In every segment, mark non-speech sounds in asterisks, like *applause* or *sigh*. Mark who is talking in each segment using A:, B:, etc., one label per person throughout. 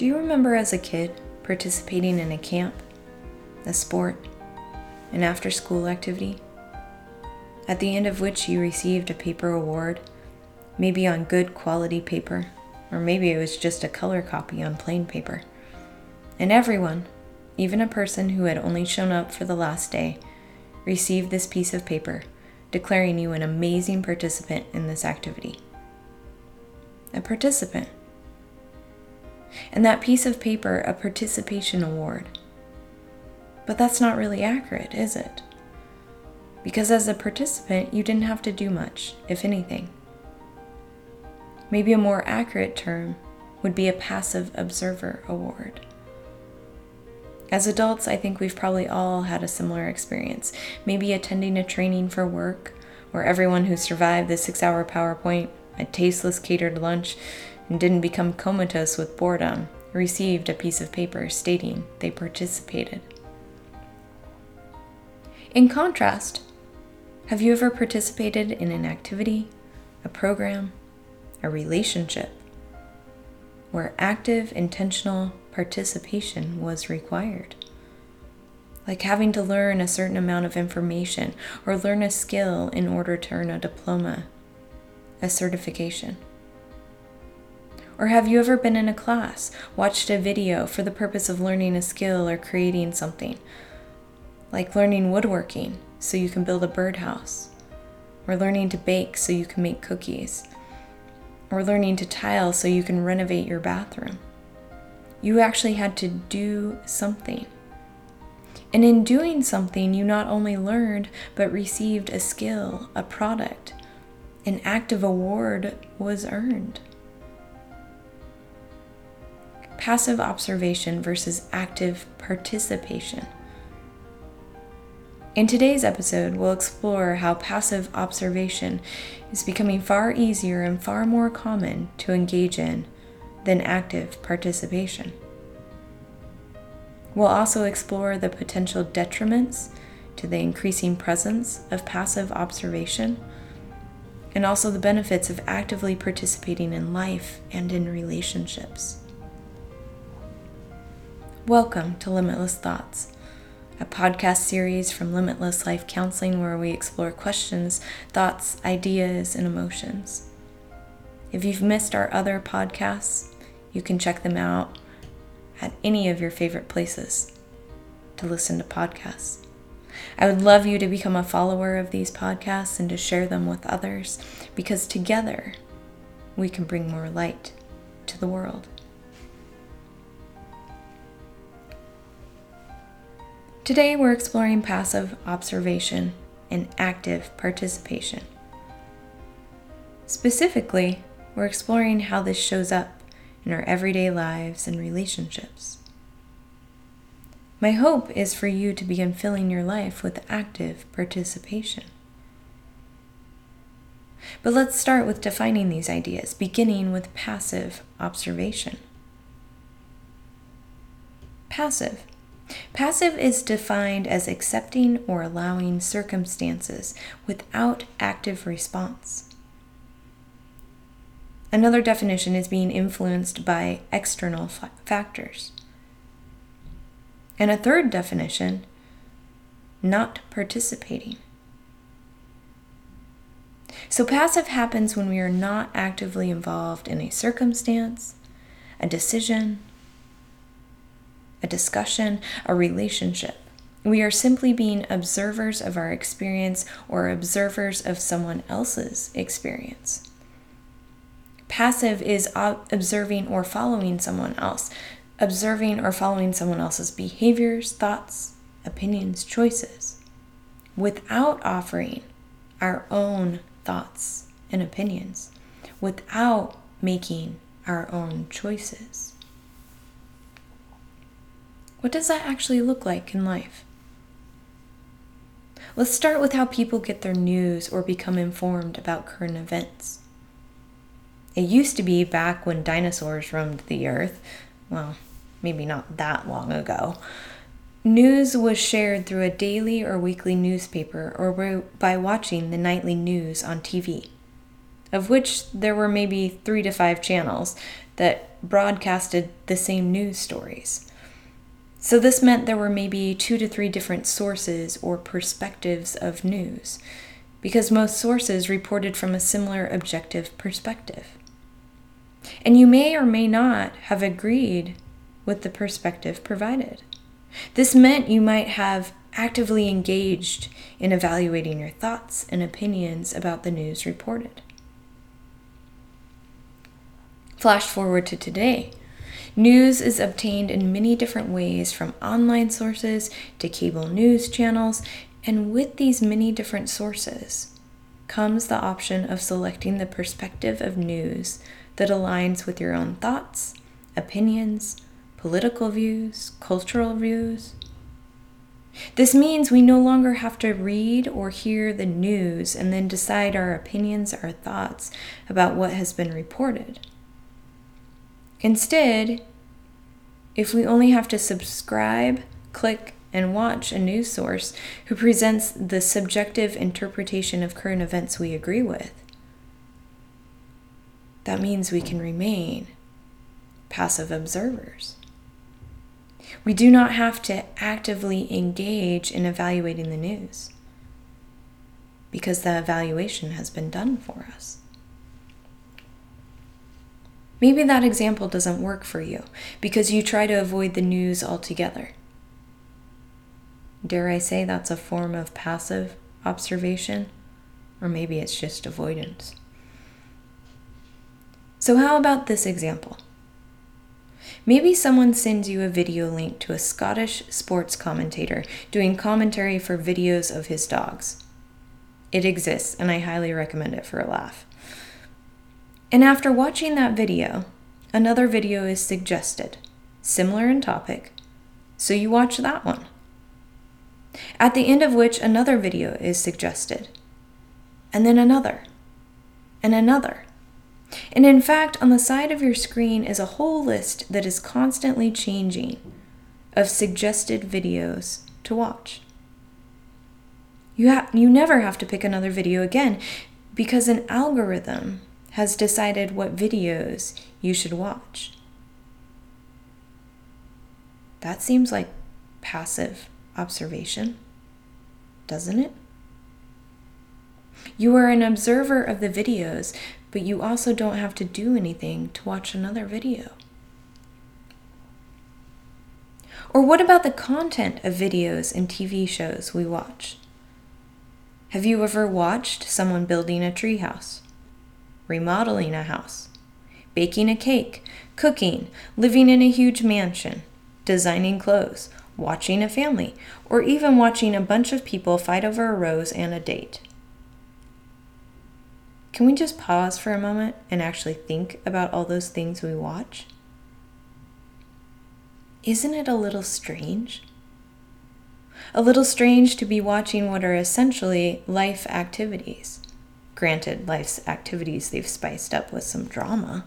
A: Do you remember as a kid participating in a camp, a sport, an after school activity? At the end of which you received a paper award, maybe on good quality paper, or maybe it was just a color copy on plain paper. And everyone, even a person who had only shown up for the last day, received this piece of paper declaring you an amazing participant in this activity. A participant. And that piece of paper, a participation award. But that's not really accurate, is it? Because as a participant, you didn't have to do much, if anything. Maybe a more accurate term would be a passive observer award. As adults, I think we've probably all had a similar experience. Maybe attending a training for work, where everyone who survived the six hour PowerPoint, a tasteless catered lunch, and didn't become comatose with boredom received a piece of paper stating they participated. In contrast, have you ever participated in an activity, a program, a relationship where active, intentional participation was required. Like having to learn a certain amount of information or learn a skill in order to earn a diploma, a certification. Or have you ever been in a class, watched a video for the purpose of learning a skill or creating something? Like learning woodworking so you can build a birdhouse, or learning to bake so you can make cookies, or learning to tile so you can renovate your bathroom. You actually had to do something. And in doing something, you not only learned, but received a skill, a product. An active award was earned. Passive observation versus active participation. In today's episode, we'll explore how passive observation is becoming far easier and far more common to engage in than active participation. We'll also explore the potential detriments to the increasing presence of passive observation and also the benefits of actively participating in life and in relationships. Welcome to Limitless Thoughts a podcast series from Limitless Life Counseling where we explore questions, thoughts, ideas, and emotions. If you've missed our other podcasts, you can check them out at any of your favorite places to listen to podcasts. I would love you to become a follower of these podcasts and to share them with others because together we can bring more light to the world. Today we're exploring passive observation and active participation. Specifically, we're exploring how this shows up in our everyday lives and relationships. My hope is for you to begin filling your life with active participation. But let's start with defining these ideas, beginning with passive observation. Passive Passive is defined as accepting or allowing circumstances without active response. Another definition is being influenced by external factors. And a third definition, not participating. So, passive happens when we are not actively involved in a circumstance, a decision, a discussion, a relationship. We are simply being observers of our experience or observers of someone else's experience. Passive is observing or following someone else, observing or following someone else's behaviors, thoughts, opinions, choices, without offering our own thoughts and opinions, without making our own choices. What does that actually look like in life? Let's start with how people get their news or become informed about current events. It used to be back when dinosaurs roamed the earth, well, maybe not that long ago. News was shared through a daily or weekly newspaper or by watching the nightly news on TV, of which there were maybe three to five channels that broadcasted the same news stories. So, this meant there were maybe two to three different sources or perspectives of news, because most sources reported from a similar objective perspective. And you may or may not have agreed with the perspective provided. This meant you might have actively engaged in evaluating your thoughts and opinions about the news reported. Flash forward to today. News is obtained in many different ways from online sources to cable news channels, and with these many different sources comes the option of selecting the perspective of news that aligns with your own thoughts, opinions, political views, cultural views. This means we no longer have to read or hear the news and then decide our opinions or thoughts about what has been reported. Instead, if we only have to subscribe, click, and watch a news source who presents the subjective interpretation of current events we agree with, that means we can remain passive observers. We do not have to actively engage in evaluating the news because the evaluation has been done for us. Maybe that example doesn't work for you because you try to avoid the news altogether. Dare I say that's a form of passive observation? Or maybe it's just avoidance. So, how about this example? Maybe someone sends you a video link to a Scottish sports commentator doing commentary for videos of his dogs. It exists, and I highly recommend it for a laugh. And after watching that video, another video is suggested, similar in topic, so you watch that one. At the end of which another video is suggested, and then another, and another. And in fact, on the side of your screen is a whole list that is constantly changing of suggested videos to watch. You, ha- you never have to pick another video again because an algorithm has decided what videos you should watch. That seems like passive observation, doesn't it? You are an observer of the videos, but you also don't have to do anything to watch another video. Or what about the content of videos and TV shows we watch? Have you ever watched someone building a treehouse, remodeling a house, baking a cake, cooking, living in a huge mansion, designing clothes, watching a family, or even watching a bunch of people fight over a rose and a date? Can we just pause for a moment and actually think about all those things we watch? Isn't it a little strange? A little strange to be watching what are essentially life activities. Granted, life's activities they've spiced up with some drama.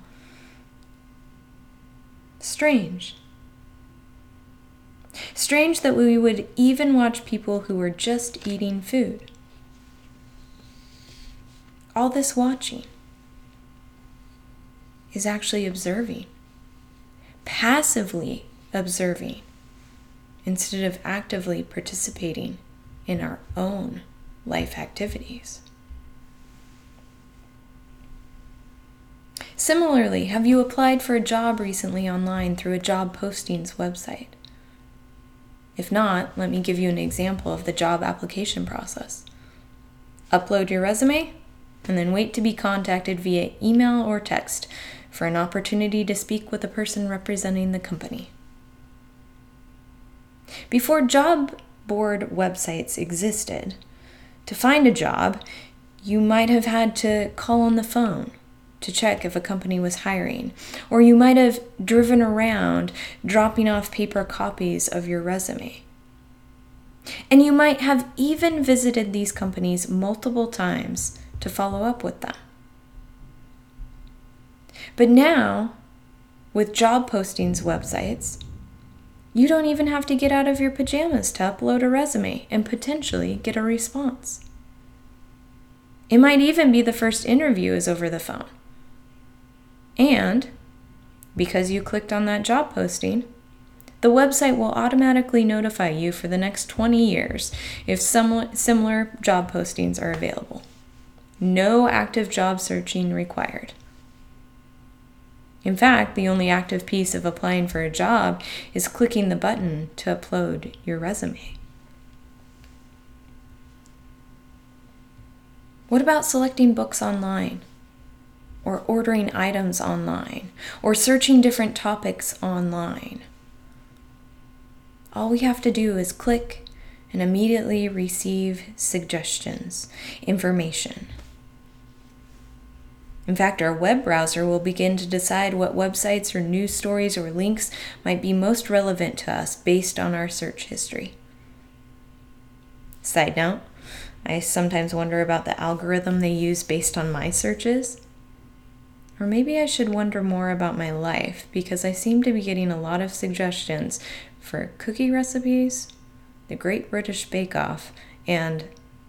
A: Strange. Strange that we would even watch people who were just eating food all this watching is actually observing, passively observing, instead of actively participating in our own life activities. Similarly, have you applied for a job recently online through a job postings website? If not, let me give you an example of the job application process. Upload your resume, and then wait to be contacted via email or text for an opportunity to speak with a person representing the company. Before job board websites existed, to find a job, you might have had to call on the phone to check if a company was hiring, or you might have driven around dropping off paper copies of your resume. And you might have even visited these companies multiple times to follow up with them. But now, with job postings websites, you don't even have to get out of your pajamas to upload a resume and potentially get a response. It might even be the first interview is over the phone. And because you clicked on that job posting, the website will automatically notify you for the next 20 years if similar job postings are available. No active job searching required. In fact, the only active piece of applying for a job is clicking the button to upload your resume. What about selecting books online? Or ordering items online? Or searching different topics online? All we have to do is click and immediately receive suggestions, information. In fact, our web browser will begin to decide what websites or news stories or links might be most relevant to us based on our search history. Side note, I sometimes wonder about the algorithm they use based on my searches. Or maybe I should wonder more about my life because I seem to be getting a lot of suggestions for cookie recipes, the Great British Bake Off, and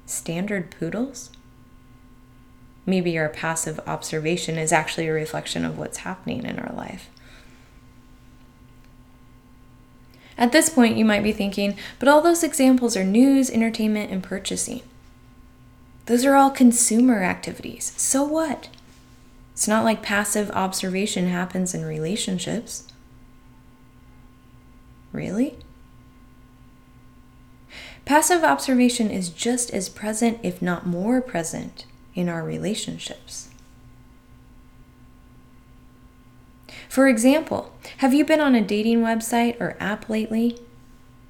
A: standard poodles maybe our passive observation is actually a reflection of what's happening in our life. At this point, you might be thinking, but all those examples are news, entertainment, and purchasing. Those are all consumer activities. So what? It's not like passive observation happens in relationships. Really? Passive observation is just as present, if not more present, in our relationships. For example, have you been on a dating website or app lately?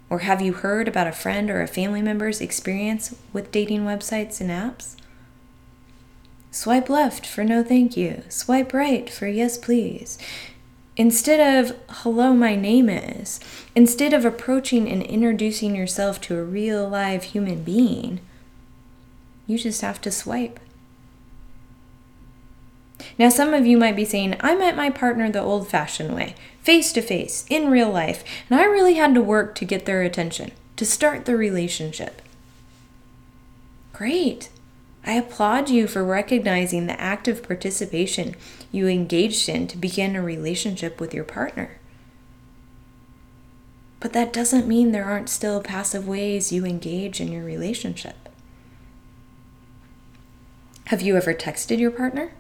A: Or have you heard about a friend or a family member's experience with dating websites and apps? Swipe left for no thank you. Swipe right for yes please. Instead of hello, my name is, instead of approaching and introducing yourself to a real live human being, you just have to swipe. Now, some of you might be saying, I met my partner the old fashioned way, face to face, in real life, and I really had to work to get their attention, to start the relationship. Great. I applaud you for recognizing the active participation you engaged in to begin a relationship with your partner. But that doesn't mean there aren't still passive ways you engage in your relationship. Have you ever texted your partner?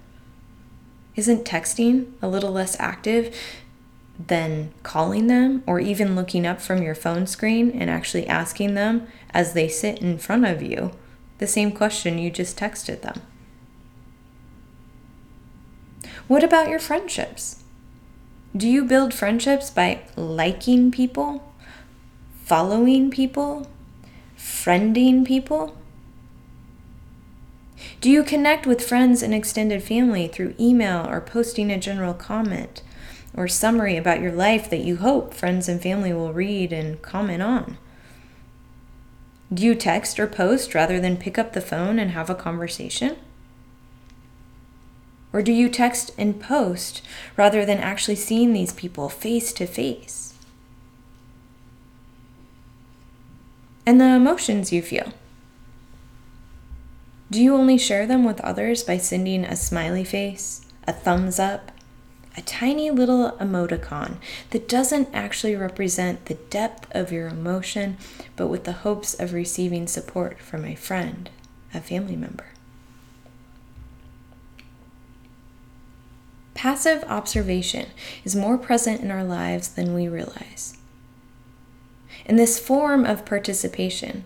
A: Isn't texting a little less active than calling them or even looking up from your phone screen and actually asking them as they sit in front of you the same question you just texted them? What about your friendships? Do you build friendships by liking people, following people, friending people? Do you connect with friends and extended family through email or posting a general comment or summary about your life that you hope friends and family will read and comment on? Do you text or post rather than pick up the phone and have a conversation? Or do you text and post rather than actually seeing these people face to face? And the emotions you feel. Do you only share them with others by sending a smiley face, a thumbs up, a tiny little emoticon that doesn't actually represent the depth of your emotion, but with the hopes of receiving support from a friend, a family member? Passive observation is more present in our lives than we realize. In this form of participation,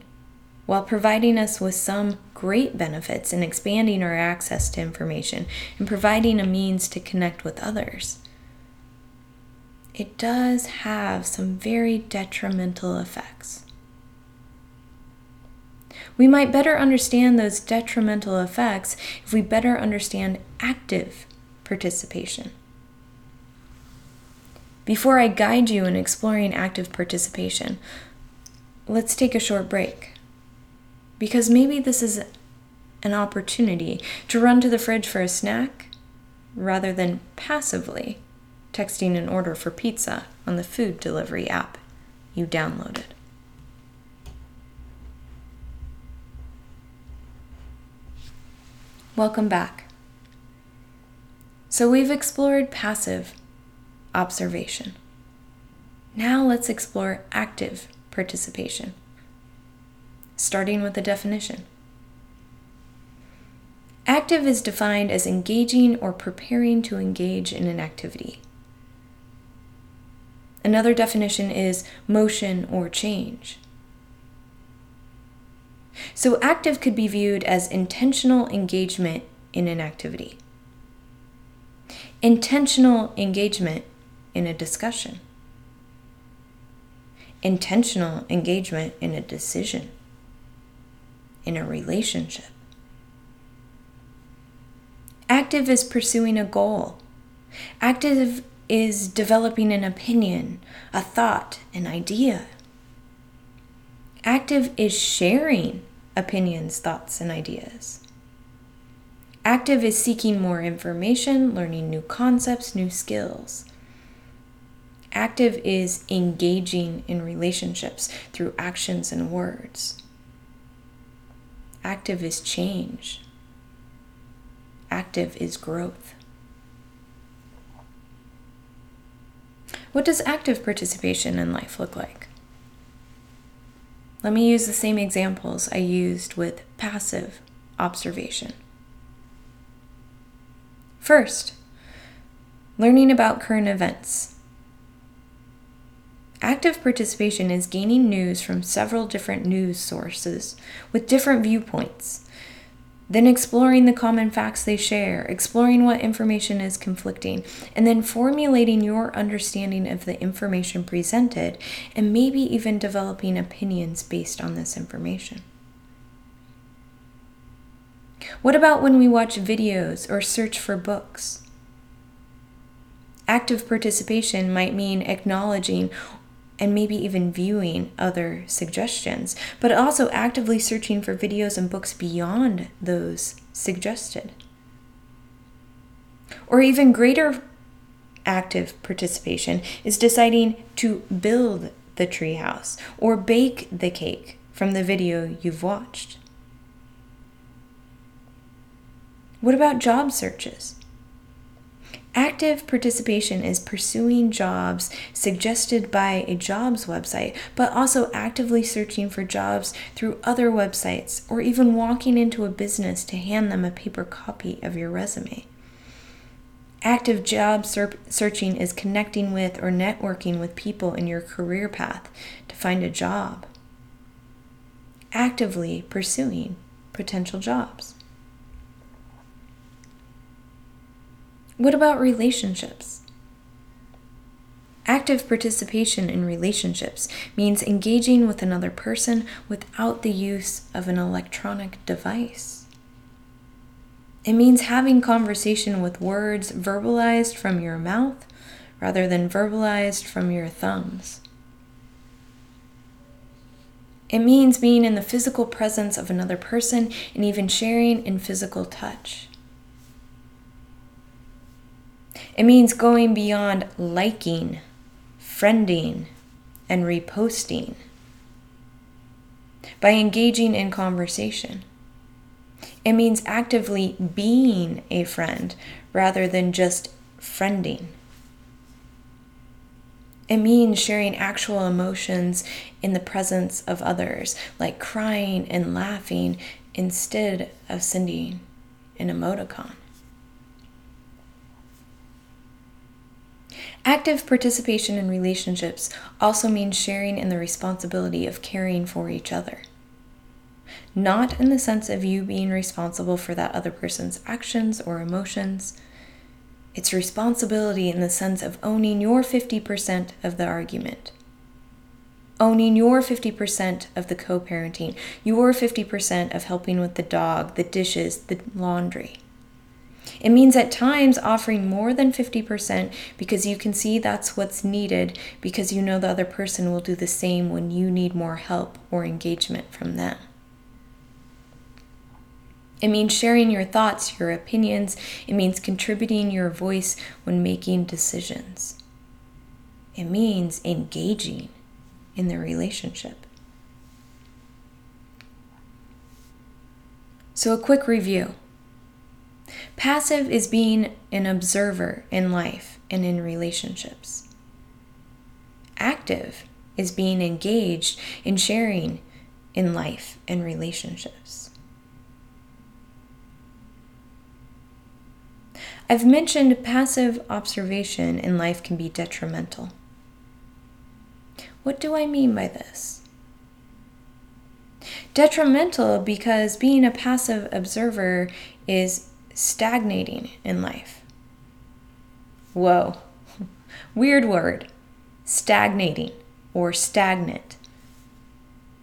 A: while providing us with some great benefits in expanding our access to information and providing a means to connect with others. It does have some very detrimental effects. We might better understand those detrimental effects if we better understand active participation. Before I guide you in exploring active participation, let's take a short break. Because maybe this is an opportunity to run to the fridge for a snack rather than passively texting an order for pizza on the food delivery app you downloaded. Welcome back. So, we've explored passive observation. Now let's explore active participation, starting with the definition. Active is defined as engaging or preparing to engage in an activity. Another definition is motion or change. So, active could be viewed as intentional engagement in an activity, intentional engagement in a discussion, intentional engagement in a decision, in a relationship. Active is pursuing a goal. Active is developing an opinion, a thought, an idea. Active is sharing opinions, thoughts, and ideas. Active is seeking more information, learning new concepts, new skills. Active is engaging in relationships through actions and words. Active is change active is growth. What does active participation in life look like? Let me use the same examples I used with passive observation. First, learning about current events. Active participation is gaining news from several different news sources with different viewpoints then exploring the common facts they share, exploring what information is conflicting, and then formulating your understanding of the information presented, and maybe even developing opinions based on this information. What about when we watch videos or search for books? Active participation might mean acknowledging and maybe even viewing other suggestions, but also actively searching for videos and books beyond those suggested. Or even greater active participation is deciding to build the treehouse or bake the cake from the video you've watched. What about job searches? Active participation is pursuing jobs suggested by a jobs website, but also actively searching for jobs through other websites or even walking into a business to hand them a paper copy of your resume. Active job ser- searching is connecting with or networking with people in your career path to find a job. Actively pursuing potential jobs. What about relationships? Active participation in relationships means engaging with another person without the use of an electronic device. It means having conversation with words verbalized from your mouth rather than verbalized from your thumbs. It means being in the physical presence of another person and even sharing in physical touch. It means going beyond liking, friending, and reposting by engaging in conversation. It means actively being a friend rather than just friending. It means sharing actual emotions in the presence of others, like crying and laughing instead of sending an emoticon. Active participation in relationships also means sharing in the responsibility of caring for each other. Not in the sense of you being responsible for that other person's actions or emotions. It's responsibility in the sense of owning your 50% of the argument. Owning your 50% of the co parenting, your 50% of helping with the dog, the dishes, the laundry. It means at times offering more than 50% because you can see that's what's needed because you know the other person will do the same when you need more help or engagement from them. It means sharing your thoughts, your opinions. It means contributing your voice when making decisions. It means engaging in the relationship. So, a quick review. Passive is being an observer in life, and in relationships. Active is being engaged in sharing in life and relationships. I've mentioned passive observation in life can be detrimental. What do I mean by this? Detrimental because being a passive observer is stagnating in life. Whoa, *laughs* weird word. Stagnating or stagnant.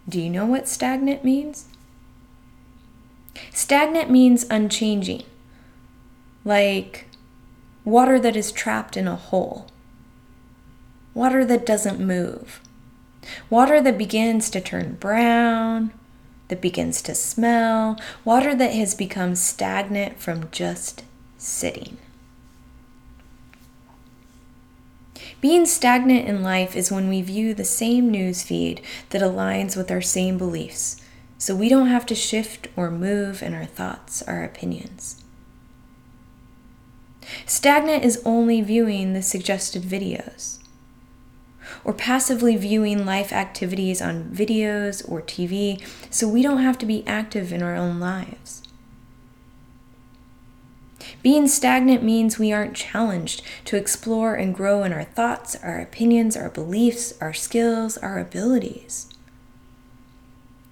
A: Do you know what stagnant means? Stagnant means unchanging, like water that is trapped in a hole, water that doesn't move, water that begins to turn brown, that begins to smell, water that has become stagnant from just sitting. Being stagnant in life is when we view the same news feed that aligns with our same beliefs, so we don't have to shift or move in our thoughts, our opinions. Stagnant is only viewing the suggested videos, or passively viewing life activities on videos or TV, so we don't have to be active in our own lives. Being stagnant means we aren't challenged to explore and grow in our thoughts, our opinions, our beliefs, our skills, our abilities.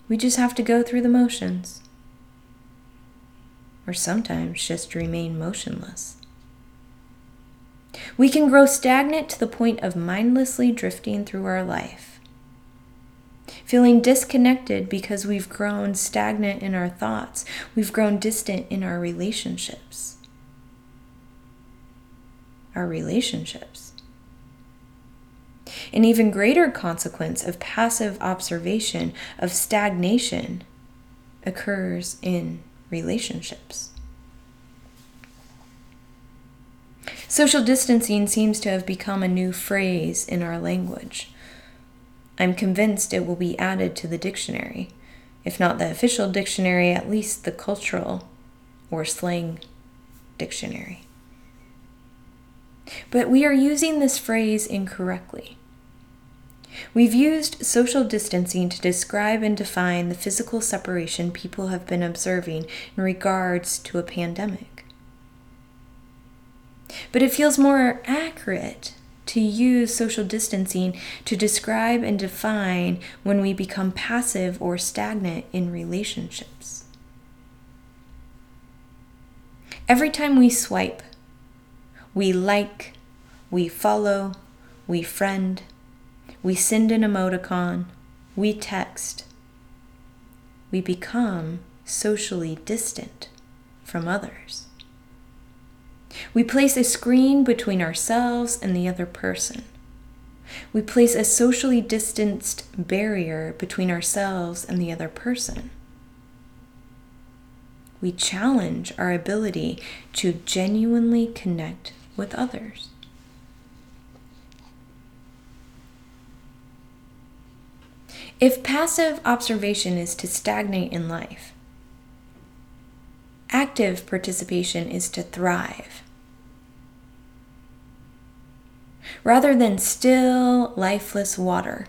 A: We just have to go through the motions. Or sometimes just remain motionless. We can grow stagnant to the point of mindlessly drifting through our life, feeling disconnected because we've grown stagnant in our thoughts, we've grown distant in our relationships our relationships. An even greater consequence of passive observation, of stagnation, occurs in relationships. Social distancing seems to have become a new phrase in our language. I'm convinced it will be added to the dictionary, if not the official dictionary, at least the cultural or slang dictionary. But we are using this phrase incorrectly. We've used social distancing to describe and define the physical separation people have been observing in regards to a pandemic. But it feels more accurate to use social distancing to describe and define when we become passive or stagnant in relationships. Every time we swipe, we like, we follow, we friend, we send an emoticon, we text. We become socially distant from others. We place a screen between ourselves and the other person. We place a socially distanced barrier between ourselves and the other person we challenge our ability to genuinely connect with others. If passive observation is to stagnate in life, active participation is to thrive. Rather than still, lifeless water,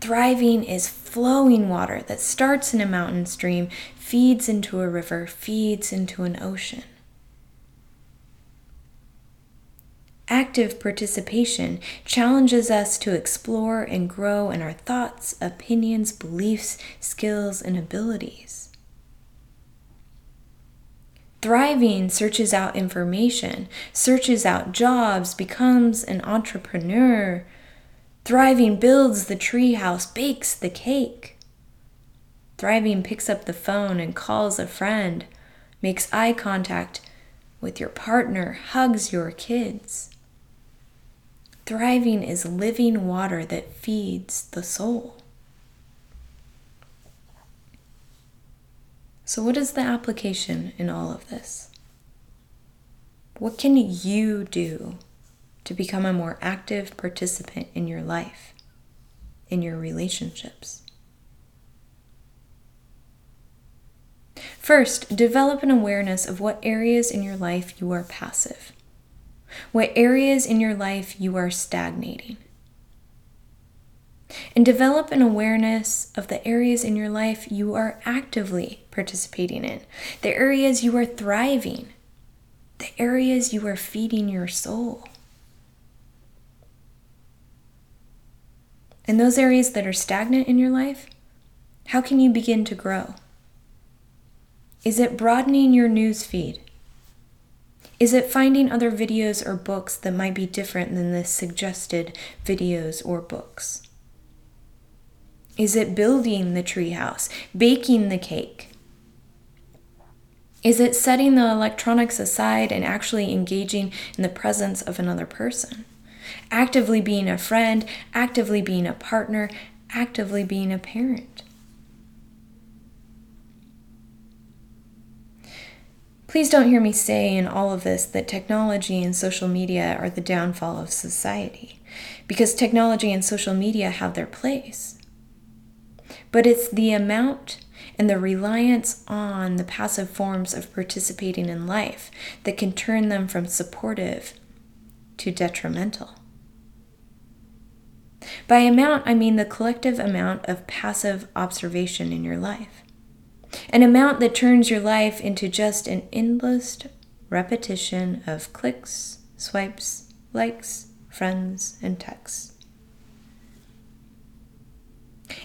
A: thriving is flowing water that starts in a mountain stream, feeds into a river, feeds into an ocean. Active participation challenges us to explore and grow in our thoughts, opinions, beliefs, skills, and abilities. Thriving searches out information, searches out jobs, becomes an entrepreneur. Thriving builds the treehouse, bakes the cake. Thriving picks up the phone and calls a friend, makes eye contact with your partner, hugs your kids. Thriving is living water that feeds the soul. So, what is the application in all of this? What can you do to become a more active participant in your life, in your relationships? First, develop an awareness of what areas in your life you are passive. what areas in your life you are stagnating. And develop an awareness of the areas in your life you are actively participating in, the areas you are thriving, the areas you are feeding your soul. And those areas that are stagnant in your life, how can you begin to grow? Is it broadening your news feed? Is it finding other videos or books that might be different than the suggested videos or books? Is it building the treehouse, baking the cake? Is it setting the electronics aside and actually engaging in the presence of another person? Actively being a friend, actively being a partner, actively being a parent. Please don't hear me say in all of this that technology and social media are the downfall of society, because technology and social media have their place. But it's the amount and the reliance on the passive forms of participating in life that can turn them from supportive to detrimental. By amount, I mean the collective amount of passive observation in your life an amount that turns your life into just an endless repetition of clicks, swipes, likes, friends, and texts.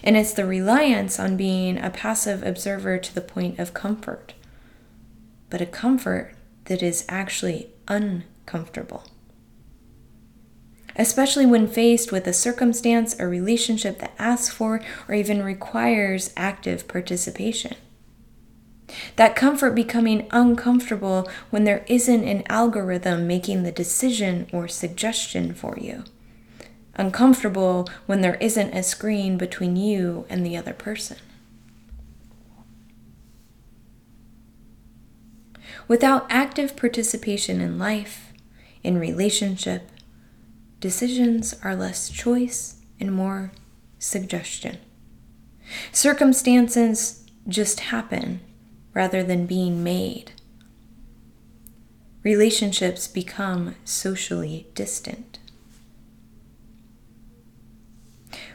A: And it's the reliance on being a passive observer to the point of comfort, but a comfort that is actually uncomfortable. Especially when faced with a circumstance or relationship that asks for or even requires active participation. That comfort becoming uncomfortable when there isn't an algorithm making the decision or suggestion for you. Uncomfortable when there isn't a screen between you and the other person. Without active participation in life, in relationship, decisions are less choice and more suggestion. Circumstances just happen rather than being made. Relationships become socially distant.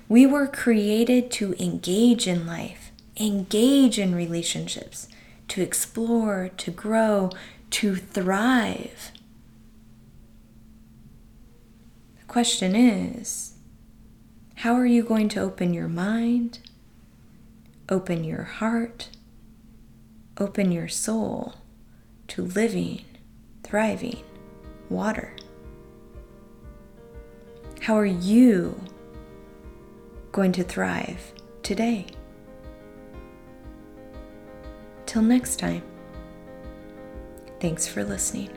A: We were created to engage in life, engage in relationships, to explore, to grow, to thrive. The question is how are you going to open your mind, open your heart? Open your soul to living, thriving water. How are you going to thrive today? Till next time, thanks for listening.